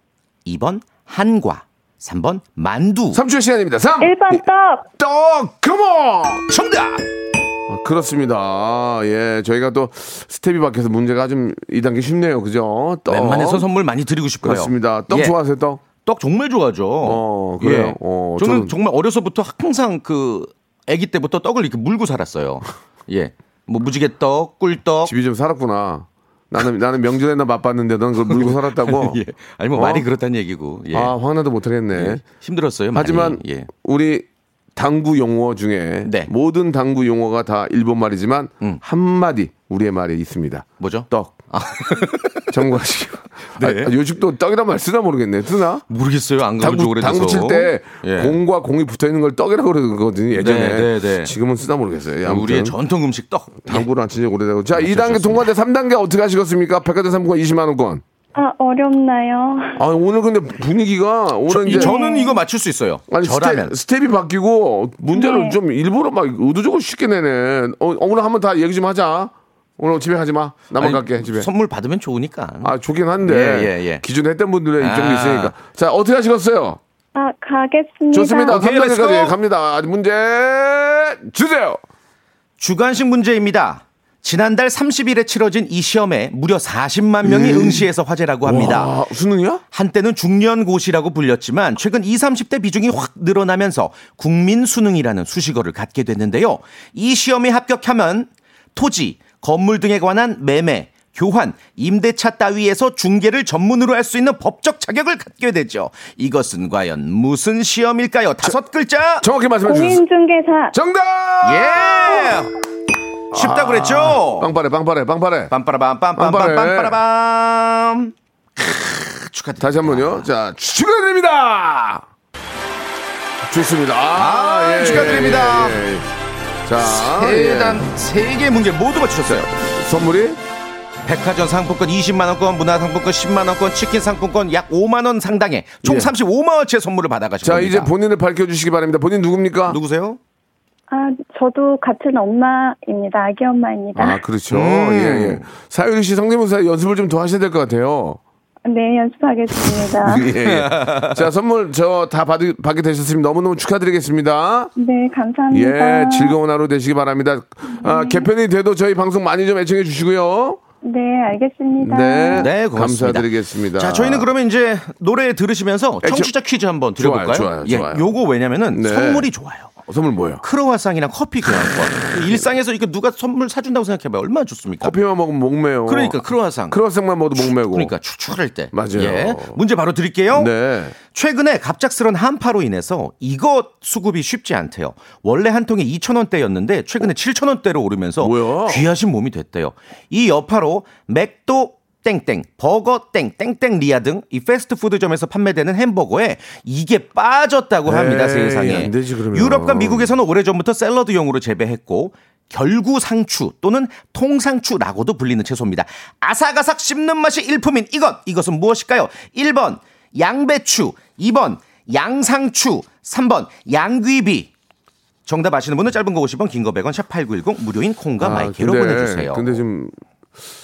Speaker 2: 2번 한과, 3번 만두.
Speaker 1: 3초의 시간입니다. 3
Speaker 3: 1번 떡.
Speaker 1: 떡 컴온
Speaker 2: 정답!
Speaker 1: 아, 그렇습니다. 예, 저희가 또 스텝이 바뀌어서 문제가 좀 2단계 쉽네요. 그죠? 떡.
Speaker 2: 웬만해서 선물 많이 드리고 싶어요.
Speaker 1: 그렇습니다. 떡
Speaker 2: 예.
Speaker 1: 좋아하세요, 떡?
Speaker 2: 떡 정말 좋아하죠.
Speaker 1: 어, 그래요?
Speaker 2: 예.
Speaker 1: 어,
Speaker 2: 저는
Speaker 1: 저는-
Speaker 2: 정말 어려서부터 항상 그 아기 때부터 떡을 이렇게 물고 살았어요. 예. 뭐 무지개떡, 꿀떡.
Speaker 1: 집이 좀 살았구나. 나는, 나는 명절에 나 맛봤는데 넌 그걸 물고 살았다고?
Speaker 2: 예. 아니 뭐
Speaker 1: 어?
Speaker 2: 말이 그렇다는 얘기고. 예.
Speaker 1: 아, 화나도 못하겠네.
Speaker 2: 예. 힘들었어요. 많이.
Speaker 1: 하지만
Speaker 2: 예.
Speaker 1: 우리 당구 용어 중에
Speaker 2: 네.
Speaker 1: 모든 당구 용어가 다 일본 말이지만
Speaker 2: 음.
Speaker 1: 한 마디 우리의 말이 있습니다.
Speaker 2: 뭐죠?
Speaker 1: 떡. 참고하시고.
Speaker 2: 네.
Speaker 1: 아, 요즘도 떡이란 말 쓰나 모르겠네. 쓰나?
Speaker 2: 모르겠어요. 안 가본 지
Speaker 1: 당구,
Speaker 2: 오래돼서.
Speaker 1: 당구 칠때
Speaker 2: 예.
Speaker 1: 공과 공이 붙어 있는 걸 떡이라고 그러거든요. 예전에.
Speaker 2: 네, 네, 네.
Speaker 1: 지금은 쓰나 모르겠어요. 아무튼
Speaker 2: 우리의 전통 음식 떡.
Speaker 1: 당구를 안 친지 오래되고. 자,
Speaker 2: 네,
Speaker 1: 2단계 통과돼 3단계 어떻게 하시겠습니까? 백화점 상품권 20만 원권.
Speaker 3: 아, 어렵나요?
Speaker 1: 아, 오늘 근데 분위기가
Speaker 2: 저,
Speaker 1: 오늘
Speaker 2: 이-
Speaker 1: 이제
Speaker 2: 저는 이거 맞출 수 있어요.
Speaker 1: 아니
Speaker 2: 저라면.
Speaker 1: 스텝, 스텝 이 바뀌고 문제를
Speaker 3: 네.
Speaker 1: 좀 일부러 막 의도적으로 쉽게 내네. 어, 오늘 한번 다 얘기 좀 하자. 오늘 집에 가지 마. 나만
Speaker 2: 아니,
Speaker 1: 갈게 집에.
Speaker 2: 선물 받으면 좋으니까.
Speaker 1: 아 좋긴 한데
Speaker 2: 예, 예, 예.
Speaker 1: 기존에 했던 분들의 입장도
Speaker 2: 아.
Speaker 1: 있으니까. 자 어떻게 하시겠어요?
Speaker 3: 아, 가겠습니다.
Speaker 1: 좋습니다.
Speaker 2: 오케이,
Speaker 1: 3단계까지
Speaker 2: let's go.
Speaker 1: 갑니다. 문제 주세요.
Speaker 2: 주관식 문제입니다. 지난달 30일에 치러진 이 시험에 무려 40만 명이 응시해서 화제라고 합니다.
Speaker 1: 와, 수능이야?
Speaker 2: 한때는 중년고시라고 불렸지만 최근 20, 30대 비중이 확 늘어나면서 국민 수능이라는 수식어를 갖게 됐는데요. 이 시험에 합격하면 토지, 건물 등에 관한 매매, 교환, 임대차 따위에서 중개를 전문으로 할 수 있는 법적 자격을 갖게 되죠. 이것은 과연 무슨 시험일까요? 다섯 글자.
Speaker 1: 정확히 말씀해 주세요.
Speaker 3: 공인중개사.
Speaker 1: 정답!
Speaker 2: 예! 쉽다 그랬죠?
Speaker 1: 빵빠레, 빵빠레, 빵빠레.
Speaker 2: 빰빠라밤
Speaker 1: 빵빠레.
Speaker 2: 빰빰빰빰빰빰. 축하드립니다.
Speaker 1: 다시 한 번요. 자, 축하드립니다. 좋습니다.
Speaker 2: 아,
Speaker 1: 예,
Speaker 2: 축하드립니다.
Speaker 1: 예, 예. 자,
Speaker 2: 세단
Speaker 1: 예.
Speaker 2: 세개 문제 모두 맞추셨어요.
Speaker 1: 선물이
Speaker 2: 백화점 상품권 20만 원권, 문화 상품권 10만 원권, 치킨 상품권 약 5만 원 상당의 총
Speaker 1: 예.
Speaker 2: 35만 원치 의 선물을 받아가신
Speaker 1: 자,
Speaker 2: 겁니다.
Speaker 1: 이제 본인을 밝혀 주시기 바랍니다. 본인 누굽니까?
Speaker 2: 누구세요?
Speaker 3: 아, 저도 같은 엄마입니다. 아기 엄마입니다.
Speaker 1: 아, 그렇죠.
Speaker 2: 음.
Speaker 1: 예, 예. 사유리 씨 성대모사 연습을 좀 더 하셔야 될 것 같아요.
Speaker 3: 네, 연습하겠습니다.
Speaker 1: 예, 예. 자, 선물 저다 받게, 받게 되셨으면 너무너무 축하드리겠습니다.
Speaker 3: 네, 감사합니다.
Speaker 1: 예, 즐거운 하루 되시기 바랍니다. 아, 개편이 돼도 저희 방송 많이 좀 애청해 주시고요.
Speaker 3: 네, 알겠습니다.
Speaker 1: 네.
Speaker 2: 네, 고맙습니다.
Speaker 1: 감사드리겠습니다.
Speaker 2: 자, 저희는 그러면 이제 노래 들으시면서
Speaker 1: 저-
Speaker 2: 청취자 퀴즈 한번 드려볼까요?
Speaker 1: 좋아요, 좋아요,
Speaker 2: 예,
Speaker 1: 좋아요.
Speaker 2: 요거 왜냐면은
Speaker 1: 네.
Speaker 2: 선물이 좋아요.
Speaker 1: 어, 선물 뭐예요?
Speaker 2: 크로와상이랑 커피 교환권. 일상에서 이거 누가 선물 사준다고 생각해봐요. 얼마나 좋습니까?
Speaker 1: 커피만 먹으면 목매요.
Speaker 2: 그러니까 크로와상.
Speaker 1: 크로와상만 먹어도 목매고.
Speaker 2: 그러니까 추출할 때.
Speaker 1: 맞아요.
Speaker 2: 예. 문제 바로 드릴게요.
Speaker 1: 네.
Speaker 2: 최근에 갑작스런 한파로 인해서 이것 수급이 쉽지 않대요. 원래 한 통에 2,000원대였는데 최근에 7,000원대로 오르면서
Speaker 1: 뭐야?
Speaker 2: 귀하신 몸이 됐대요. 이 여파로 맥도 땡땡, 버거 땡, 땡땡 리아 등 이 패스트푸드점에서 판매되는 햄버거에 이게 빠졌다고 합니다,
Speaker 1: 에이,
Speaker 2: 세상에.
Speaker 1: 안 되지.
Speaker 2: 유럽과 미국에서는 오래전부터 샐러드용으로 재배했고 결구 상추 또는 통상추라고도 불리는 채소입니다. 아삭아삭 씹는 맛이 일품인 이것, 이것은 무엇일까요? 1번 양배추, 2번 양상추, 3번 양귀비. 정답 아시는 분은 짧은 거 50원, 긴 거 100원, 샵8910 무료인 콩과 마이크로 보내주세요.
Speaker 1: 아, 근데 좀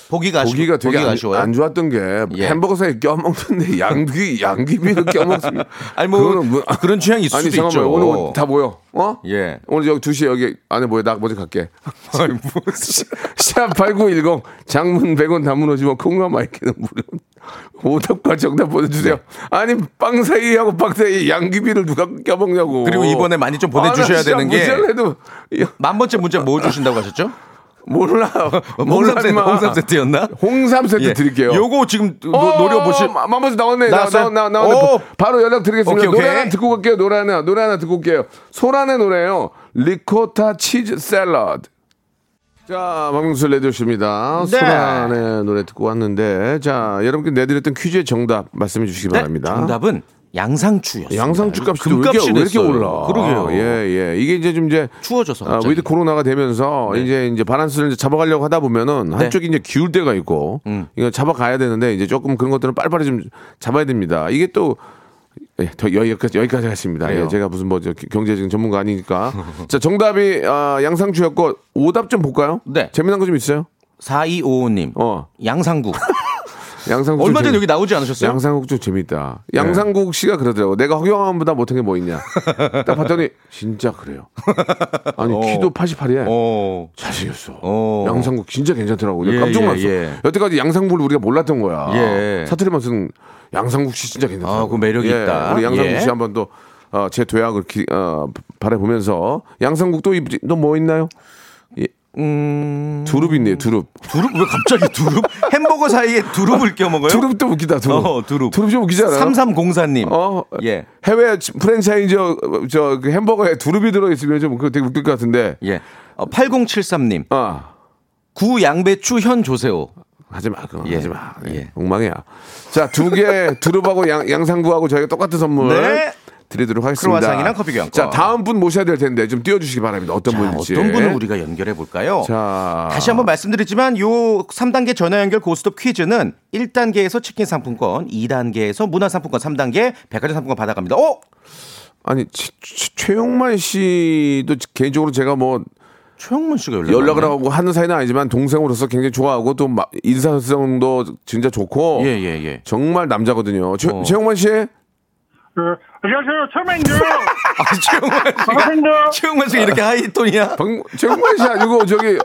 Speaker 2: 보기가 아쉬-
Speaker 1: 보기가 되게
Speaker 2: 보기가
Speaker 1: 안. 안 좋았던 게
Speaker 2: 예.
Speaker 1: 햄버거 사이에 껴먹는데 양귀 양귀비를 껴먹습니다.
Speaker 2: 아니 뭐
Speaker 1: 뭐-
Speaker 2: 그런 취향이 있을
Speaker 1: 아니
Speaker 2: 수도
Speaker 1: 잠깐만
Speaker 2: 있죠.
Speaker 1: 오늘 다 모여. 어?
Speaker 2: 예.
Speaker 1: 오늘 여기 2시에 여기 안에 모여. 나 먼저 갈게. 샵8910 장문 100원 단문 오시면 콩과 my K는 무료. 오답과 정답 보내주세요.
Speaker 2: 네.
Speaker 1: 아니 빵 사이하고 빵 사이 양귀비를 누가 껴먹냐고.
Speaker 2: 그리고 이번에 많이 좀 보내주셔야
Speaker 1: 아,
Speaker 2: 되는 게- 만 번째 문자 뭐 주신다고 하셨죠?
Speaker 1: 몰라.
Speaker 2: 홍삼 세트,
Speaker 1: 몰라,
Speaker 2: 홍삼 세트였나?
Speaker 1: 홍삼 세트
Speaker 2: 예.
Speaker 1: 드릴게요.
Speaker 2: 요거 지금 노,
Speaker 1: 어,
Speaker 2: 노려보실
Speaker 1: 마마스 나왔네. 나,
Speaker 2: 나왔어요?
Speaker 1: 나, 나, 나,
Speaker 2: 오.
Speaker 1: 바로 연락 드리겠습니다.
Speaker 2: 오케이, 오케이.
Speaker 1: 노래 하나 듣고 갈게요. 노래 하나, 노래 하나 듣고 올게요. 소란의 노래요. 리코타 치즈 샐러드. 자, 박명수 레디오십니다.
Speaker 2: 네.
Speaker 1: 소란의 노래 듣고 왔는데, 자, 여러분께 내드렸던 퀴즈의 정답 말씀해 주시기
Speaker 2: 네,
Speaker 1: 바랍니다.
Speaker 2: 정답은 양상추였어요.
Speaker 1: 양상추 값이 왜 이렇게,
Speaker 2: 금값이
Speaker 1: 왜 이렇게. 올라?
Speaker 2: 그러게요.
Speaker 1: 예, 예. 이게 이제 좀 이제
Speaker 2: 추워져서
Speaker 1: 아,
Speaker 2: 갑자기.
Speaker 1: with 코로나가 되면서
Speaker 2: 네.
Speaker 1: 이제 이제 바란스를 이제 잡아가려고 하다 보면은 한쪽이 이제 기울 때가 있고
Speaker 2: 음.
Speaker 1: 이거 잡아가야 되는데 이제 조금 그런 것들은 빨리빨리 좀 잡아야 됩니다. 이게 또 예, 더 여기까지 여기까지 하겠습니다. 예, 제가 무슨 뭐저 경제적인 전문가 아니니까. 자, 정답이 아, 양상추였고 오답 좀 볼까요?
Speaker 2: 네.
Speaker 1: 재미난 거 좀 있어요?
Speaker 2: 4255님.
Speaker 1: 어.
Speaker 2: 양상국.
Speaker 1: 양상국
Speaker 2: 얼마
Speaker 1: 좀
Speaker 2: 전에
Speaker 1: 재미-
Speaker 2: 여기 나오지 않으셨어요?
Speaker 1: 양상국 좀 재밌다. 양상국 씨가 그러더라고. 내가 허경환보다 못한 게 뭐 있냐. 딱 봤더니 진짜 그래요. 아니
Speaker 2: 어.
Speaker 1: 키도 88이에
Speaker 2: 어.
Speaker 1: 잘생겼어.
Speaker 2: 어.
Speaker 1: 양상국 진짜 괜찮더라고.
Speaker 2: 예,
Speaker 1: 깜짝
Speaker 2: 예,
Speaker 1: 놀랐어.
Speaker 2: 예.
Speaker 1: 여태까지 양상국을 우리가 몰랐던 거야.
Speaker 2: 예.
Speaker 1: 사투리만 쓰는 양상국 씨 진짜 괜찮더라고.
Speaker 2: 아, 그 매력이
Speaker 1: 예,
Speaker 2: 있다.
Speaker 1: 우리 양상국
Speaker 2: 예.
Speaker 1: 씨 한번 또 어, 제 도약을 기, 어, 바라보면서 양상국 또 이쁘지? 또뭐 있나요? 예.
Speaker 2: 음.
Speaker 1: 두릅 있네요. 두릅.
Speaker 2: 두릅 왜 갑자기 두릅? 햄버거 사이에 두릅을 껴 먹어요?
Speaker 1: 두릅도 웃기다. 두릅.
Speaker 2: 어, 두릅.
Speaker 1: 두릅 좀 웃기지 않아요?
Speaker 2: 3304님.
Speaker 1: 어,
Speaker 2: 예.
Speaker 1: 해외 프랜차이즈 저 그 햄버거에 두릅이 들어 있으면 좀 그거 되게 웃길 것 같은데.
Speaker 2: 예. 어, 8073님.
Speaker 1: 아,
Speaker 2: 구 양배추 현 조세호.
Speaker 1: 하지 마. 그거
Speaker 2: 예.
Speaker 1: 하지 마. 네,
Speaker 2: 예.
Speaker 1: 엉망이야. 자, 두 개 두릅하고 양, 양상구하고 저희가 똑같은 선물
Speaker 2: 네.
Speaker 1: 드리도록 하겠습니다.
Speaker 2: 크로와상이랑 커피 교환권.
Speaker 1: 자, 다음 분 모셔야 될 텐데 좀 띄워 주시기 바랍니다. 어떤
Speaker 2: 자,
Speaker 1: 분일지.
Speaker 2: 어떤 분을 우리가 연결해 볼까요?
Speaker 1: 자.
Speaker 2: 다시 한번 말씀드리지만 요 3단계 전화 연결 고스톱 퀴즈는 1단계에서 치킨 상품권, 2단계에서 문화 상품권, 3단계 백화점 상품권 받아갑니다. 어?
Speaker 1: 아니, 치- 치- 최용만 씨도 개인적으로 제가 뭐
Speaker 2: 최영문 씨가 연락
Speaker 1: 연락을 하고 하는 사이는 아니지만 동생으로서 굉장히 좋아하고 또 마- 인사성도 진짜 좋고
Speaker 2: 예, 예, 예.
Speaker 1: 정말 남자거든요. 최,
Speaker 2: 어.
Speaker 1: 최용만 씨?
Speaker 5: 그, 안녕하세요. 철맨이요.
Speaker 2: 아, 최영만 씨가
Speaker 5: 반갑습니다.
Speaker 2: 최영만 씨가 이렇게 하이톤이야?
Speaker 1: 방, 최용만 씨 아니고 저기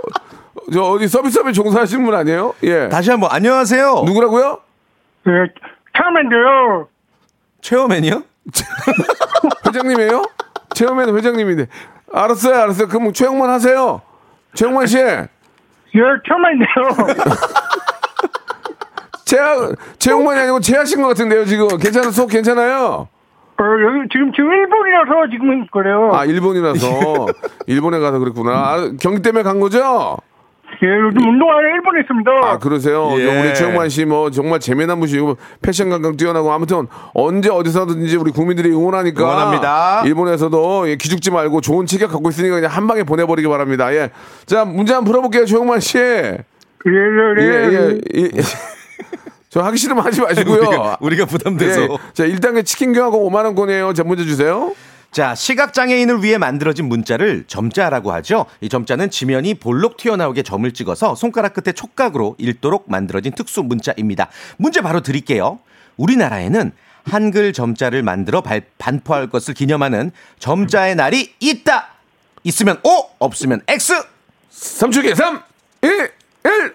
Speaker 1: 저 어디 서비스업에 종사하시는 분 아니에요? 예.
Speaker 2: 다시 한 번 안녕하세요.
Speaker 1: 누구라고요?
Speaker 5: 네, 철맨이요.
Speaker 2: 최영맨이요?
Speaker 1: 회장님이에요? 최용만 회장님인데. 알았어요, 알았어요. 그럼 최용만 하세요. 최용만 씨.
Speaker 5: 예, 철맨이요.
Speaker 1: 최하, 최용만이 아니고 최하신 것 같은데요, 지금. 괜찮아, 속 괜찮아요?
Speaker 5: 어, 여기 지금 지금 일본이라서 지금 그래요.
Speaker 1: 아, 일본이라서. 일본에 가서 그랬구나. 아, 경기 때문에 간 거죠?
Speaker 5: 예, 요즘 운동하러 일본에 있습니다.
Speaker 1: 아, 그러세요?
Speaker 2: 예.
Speaker 1: 우리 최용만 씨 뭐 정말 재미난 분이고 패션 감각 뛰어나고 아무튼 언제 어디서든지 우리 국민들이 응원하니까.
Speaker 2: 응원합니다.
Speaker 1: 일본에서도 예, 기죽지 말고 좋은 체격 갖고 있으니까 그냥 한 방에 보내버리기 바랍니다. 예. 자, 문제 한번 풀어볼게요, 최용만 씨. 예,
Speaker 5: 예, 예, 예.
Speaker 1: 예, 예. 저 하기 싫으면 하지 마시고요.
Speaker 2: 우리가, 우리가 부담돼서.
Speaker 1: 예. 자, 1단계 치킨경하고 5만 원권이에요. 자, 문제 주세요.
Speaker 2: 자, 시각장애인을 위해 만들어진 문자를 점자라고 하죠. 이 점자는 지면이 볼록 튀어나오게 점을 찍어서 손가락 끝에 촉각으로 읽도록 만들어진 특수 문자입니다. 문제 바로 드릴게요. 우리나라에는 한글 점자를 만들어 발- 반포할 것을 기념하는 점자의 날이 있다. 있으면 O, 없으면 X.
Speaker 1: 3초기 3, 2, 1.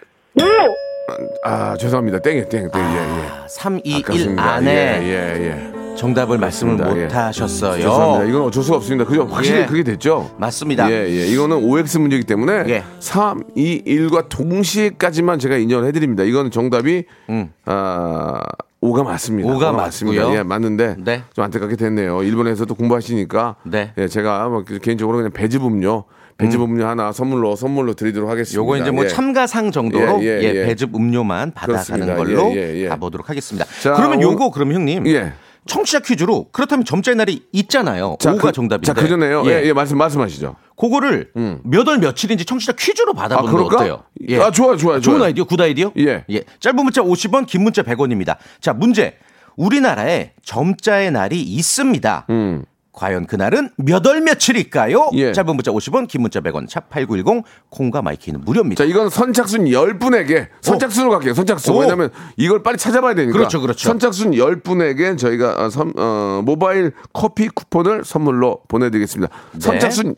Speaker 1: 아, 죄송합니다. 땡이 땡, 땡. 예, 예.
Speaker 2: 3, 2, 1
Speaker 1: 아깝습니다.
Speaker 2: 안에
Speaker 1: 예, 예, 예.
Speaker 2: 정답을 말씀을
Speaker 1: 그렇습니다.
Speaker 2: 못
Speaker 1: 예.
Speaker 2: 하셨어요.
Speaker 1: 죄송합니다. 이건 어쩔 수가 없습니다. 그죠? 확실히
Speaker 2: 예.
Speaker 1: 그게 됐죠?
Speaker 2: 맞습니다.
Speaker 1: 예, 예. 이거는 OX 문제이기 때문에
Speaker 2: 예.
Speaker 1: 3, 2, 1과 동시에까지만 제가 인정을 해드립니다. 이거는 정답이 아, 5가 맞습니다.
Speaker 2: 음. 오가
Speaker 1: 맞습니다.
Speaker 2: 맞고요.
Speaker 1: 예, 맞는데
Speaker 2: 네.
Speaker 1: 좀 안타깝게 됐네요. 일본에서도 공부하시니까
Speaker 2: 네.
Speaker 1: 예, 제가 뭐 개인적으로 그냥 배즙음료 배즙 음료 하나 선물로 선물로 드리도록 하겠습니다.
Speaker 2: 요거 이제 뭐
Speaker 1: 예.
Speaker 2: 참가상 정도로
Speaker 1: 예,
Speaker 2: 예,
Speaker 1: 예, 예.
Speaker 2: 배즙 음료만 받아가는
Speaker 1: 그렇습니다.
Speaker 2: 걸로
Speaker 1: 예, 예, 예.
Speaker 2: 가보도록 하겠습니다.
Speaker 1: 자,
Speaker 2: 그러면
Speaker 1: 오-
Speaker 2: 요거 그러면 형님
Speaker 1: 예.
Speaker 2: 청취자 퀴즈로 그렇다면 점자의 날이 있잖아요.
Speaker 1: 자,
Speaker 2: 5가
Speaker 1: 그,
Speaker 2: 정답인데.
Speaker 1: 자, 그 전에요. 예, 예, 말씀 말씀하시죠.
Speaker 2: 그거를 몇월 며칠인지 청취자 퀴즈로 받아보는
Speaker 1: 아,
Speaker 2: 거? 어때요? 예.
Speaker 1: 아, 좋아요, 좋아요,
Speaker 2: 좋은
Speaker 1: 좋아요.
Speaker 2: 아이디어, good idea?
Speaker 1: 예.
Speaker 2: 짧은 문자 50원, 긴 문자 100원입니다. 자, 문제. 우리나라에 점자의 날이 있습니다. 과연 그날은 몇 월 며칠일까요?
Speaker 1: 음. 예.
Speaker 2: 짧은 문자 50원, 긴 문자 100원, 샵 8910, 콩과 my K는 무료입니다.
Speaker 1: 자, 이건 선착순 10분에게 선착순으로 갈게요. 선착순.
Speaker 2: 오.
Speaker 1: 왜냐면 이걸 빨리 찾아봐야 되니까.
Speaker 2: 그렇죠, 그렇죠.
Speaker 1: 선착순 10분에게 저희가 어, 선- 어, 모바일 커피 쿠폰을 선물로 보내드리겠습니다. 선착순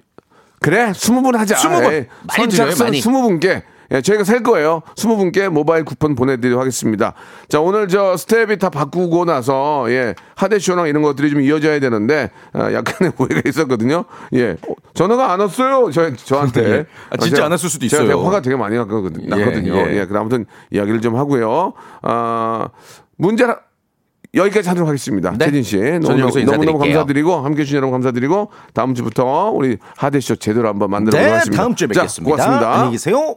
Speaker 1: 그래 20분 하자.
Speaker 2: 20분.
Speaker 1: 에이,
Speaker 2: 많이 드려요,
Speaker 1: 선착순
Speaker 2: 많이.
Speaker 1: 20분께 예, 저희가 살 거예요. 20분께 모바일 쿠폰 보내드리도록 하겠습니다. 자, 오늘 저 스텝이 다 바꾸고 나서, 예, 하대쇼랑 이런 것들이 좀 이어져야 되는데, 아, 약간의 오해가 있었거든요. 예, 어, 전화가 안 왔어요. 저, 저한테.
Speaker 2: 예. 아, 진짜
Speaker 1: 제가-
Speaker 2: 안 왔을 수도
Speaker 1: 제가
Speaker 2: 있어요.
Speaker 1: 되게 화가 되게 많이 났거든요.
Speaker 2: 예,
Speaker 1: 났거든요.
Speaker 2: 예.
Speaker 1: 예, 그럼 아무튼 이야기를 좀 하고요. 아, 문제 여기까지 하도록 하겠습니다.
Speaker 2: 네.
Speaker 1: 태진 씨.
Speaker 2: 저는
Speaker 1: 너무,
Speaker 2: 여기서
Speaker 1: 너무, 너무
Speaker 2: 인사드릴게요.
Speaker 1: 감사드리고, 함께 해 주신 여러분 감사드리고, 다음 주부터 우리 하대쇼 제대로 한번 만들어 보도록
Speaker 2: 네,
Speaker 1: 하겠습니다.
Speaker 2: 다음 주에
Speaker 1: 자,
Speaker 2: 뵙겠습니다.
Speaker 1: 고맙습니다.
Speaker 2: 안녕히 계세요.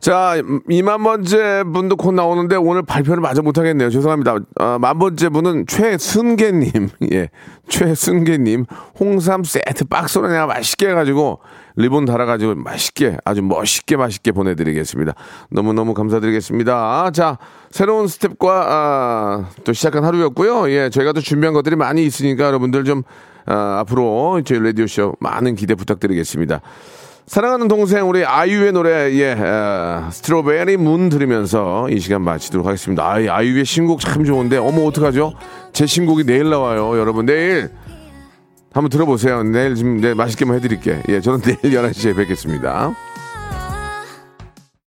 Speaker 1: 자, 이만 번째 분도 곧 나오는데 오늘 발표를 마저 못하겠네요. 죄송합니다. 아, 만 번째 분은 최순계님, 예, 최순계님 홍삼 세트 박스로 그냥 맛있게 해가지고 리본 달아가지고 맛있게 아주 멋있게 맛있게 보내드리겠습니다. 너무 너무 감사드리겠습니다. 자, 새로운 스텝과 아, 또 시작한 하루였고요. 예, 저희가 또 준비한 것들이 많이 있으니까 여러분들 좀 아, 앞으로 저희 라디오 쇼 많은 기대 부탁드리겠습니다. 사랑하는 동생 우리 아이유의 노래 예 어, strawberry moon 들으면서 이 시간 마치도록 하겠습니다. 아이 아이유의 신곡 참 좋은데 어머 어떡하죠? 제 신곡이 내일 나와요. 여러분 내일 한번 들어보세요. 내일 지금 내 맛있게 뭐 해드릴게. 예 저는 내일 11시에 뵙겠습니다.